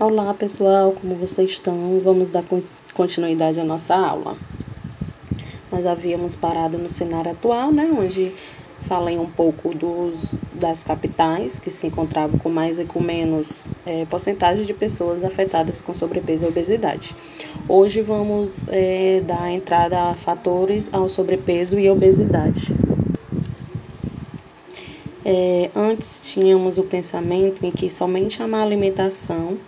Olá pessoal, como vocês estão? Vamos dar continuidade à nossa aula. Nós havíamos parado no cenário atual, né, onde falei um pouco dos, das capitais que se encontravam com mais e com menos é, porcentagem de pessoas afetadas com sobrepeso e obesidade. Hoje vamos é, dar entrada a fatores ao sobrepeso e obesidade. É, antes tínhamos o pensamento em que somente a má alimentação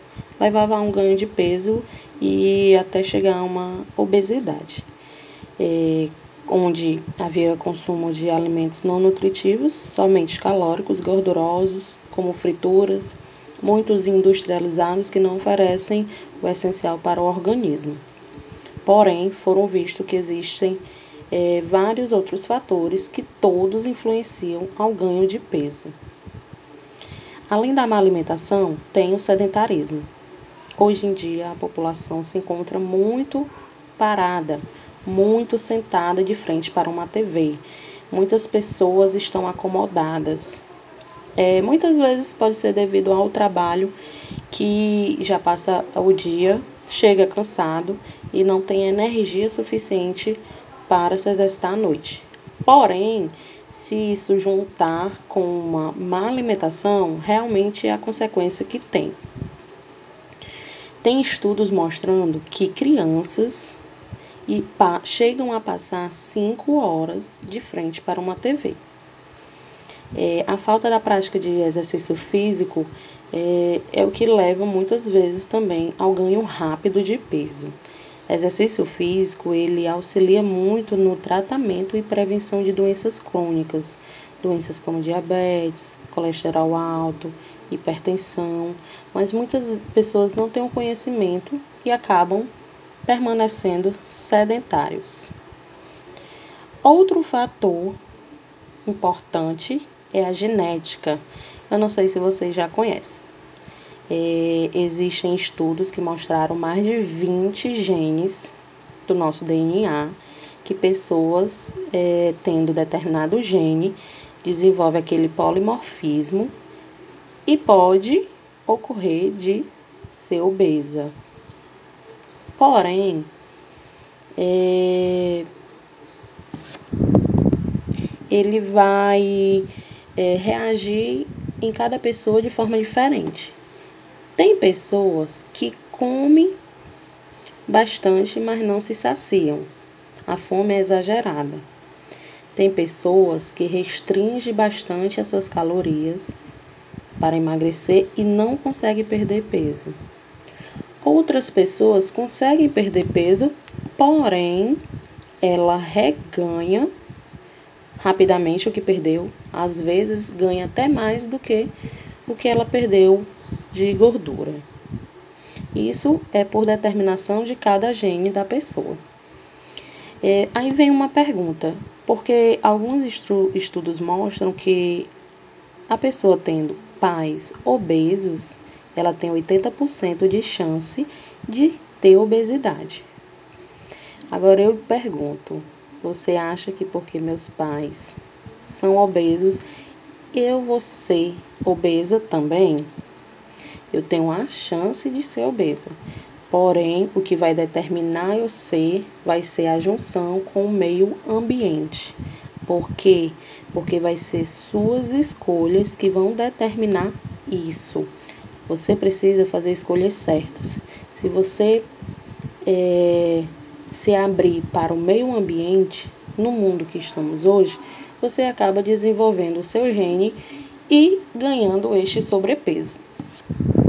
levava a um ganho de peso e até chegar a uma obesidade, é, onde havia consumo de alimentos não nutritivos, somente calóricos, gordurosos, como frituras, muitos industrializados que não oferecem o essencial para o organismo. Porém, foram vistos que existem é, vários outros fatores que todos influenciam ao ganho de peso. Além da má alimentação, tem o sedentarismo, Hoje em dia, a população se encontra muito parada, muito sentada de frente para uma TV. Muitas pessoas estão acomodadas. É, muitas vezes pode ser devido ao trabalho que já passa o dia, chega cansado e não tem energia suficiente para se exercitar à noite. Porém, se isso juntar com uma má alimentação, realmente é a consequência que tem. Tem estudos mostrando que crianças e chegam a passar cinco horas de frente para uma TV. É, a falta da prática de exercício físico é, é, o que leva muitas vezes também ao ganho rápido de peso. Exercício físico ele auxilia muito no tratamento e prevenção de doenças crônicas, doenças como diabetes, colesterol alto, hipertensão, mas muitas pessoas não têm o conhecimento e acabam permanecendo sedentários. Outro fator importante é a genética. Eu não sei se vocês já conhecem. É, existem estudos que mostraram mais de 20 genes do nosso DNA que pessoas é, tendo determinado gene desenvolve aquele polimorfismo e pode ocorrer de ser obesa. Porém, é, ele vai é, reagir em cada pessoa de forma diferente. Tem pessoas que comem bastante, mas não se saciam. A fome é exagerada. Tem pessoas que restringem bastante as suas calorias para emagrecer e não conseguem perder peso. Outras pessoas conseguem perder peso, porém ela reganha rapidamente o que perdeu, às vezes ganha até mais do que o que ela perdeu de gordura. Isso é por determinação de cada gene da pessoa. É, aí vem uma pergunta: porque alguns estudos mostram que a pessoa tendo pais obesos, ela tem 80% de chance de ter obesidade. Agora eu pergunto: você acha que porque meus pais são obesos, eu vou ser obesa também? Eu tenho a chance de ser obesa. Porém, o que vai determinar eu ser vai ser a junção com o meio ambiente. Por quê? Porque vai ser suas escolhas que vão determinar isso. Você precisa fazer escolhas certas. Se você é, se abrir para o meio ambiente, no mundo que estamos hoje, você acaba desenvolvendo o seu gene e ganhando este sobrepeso.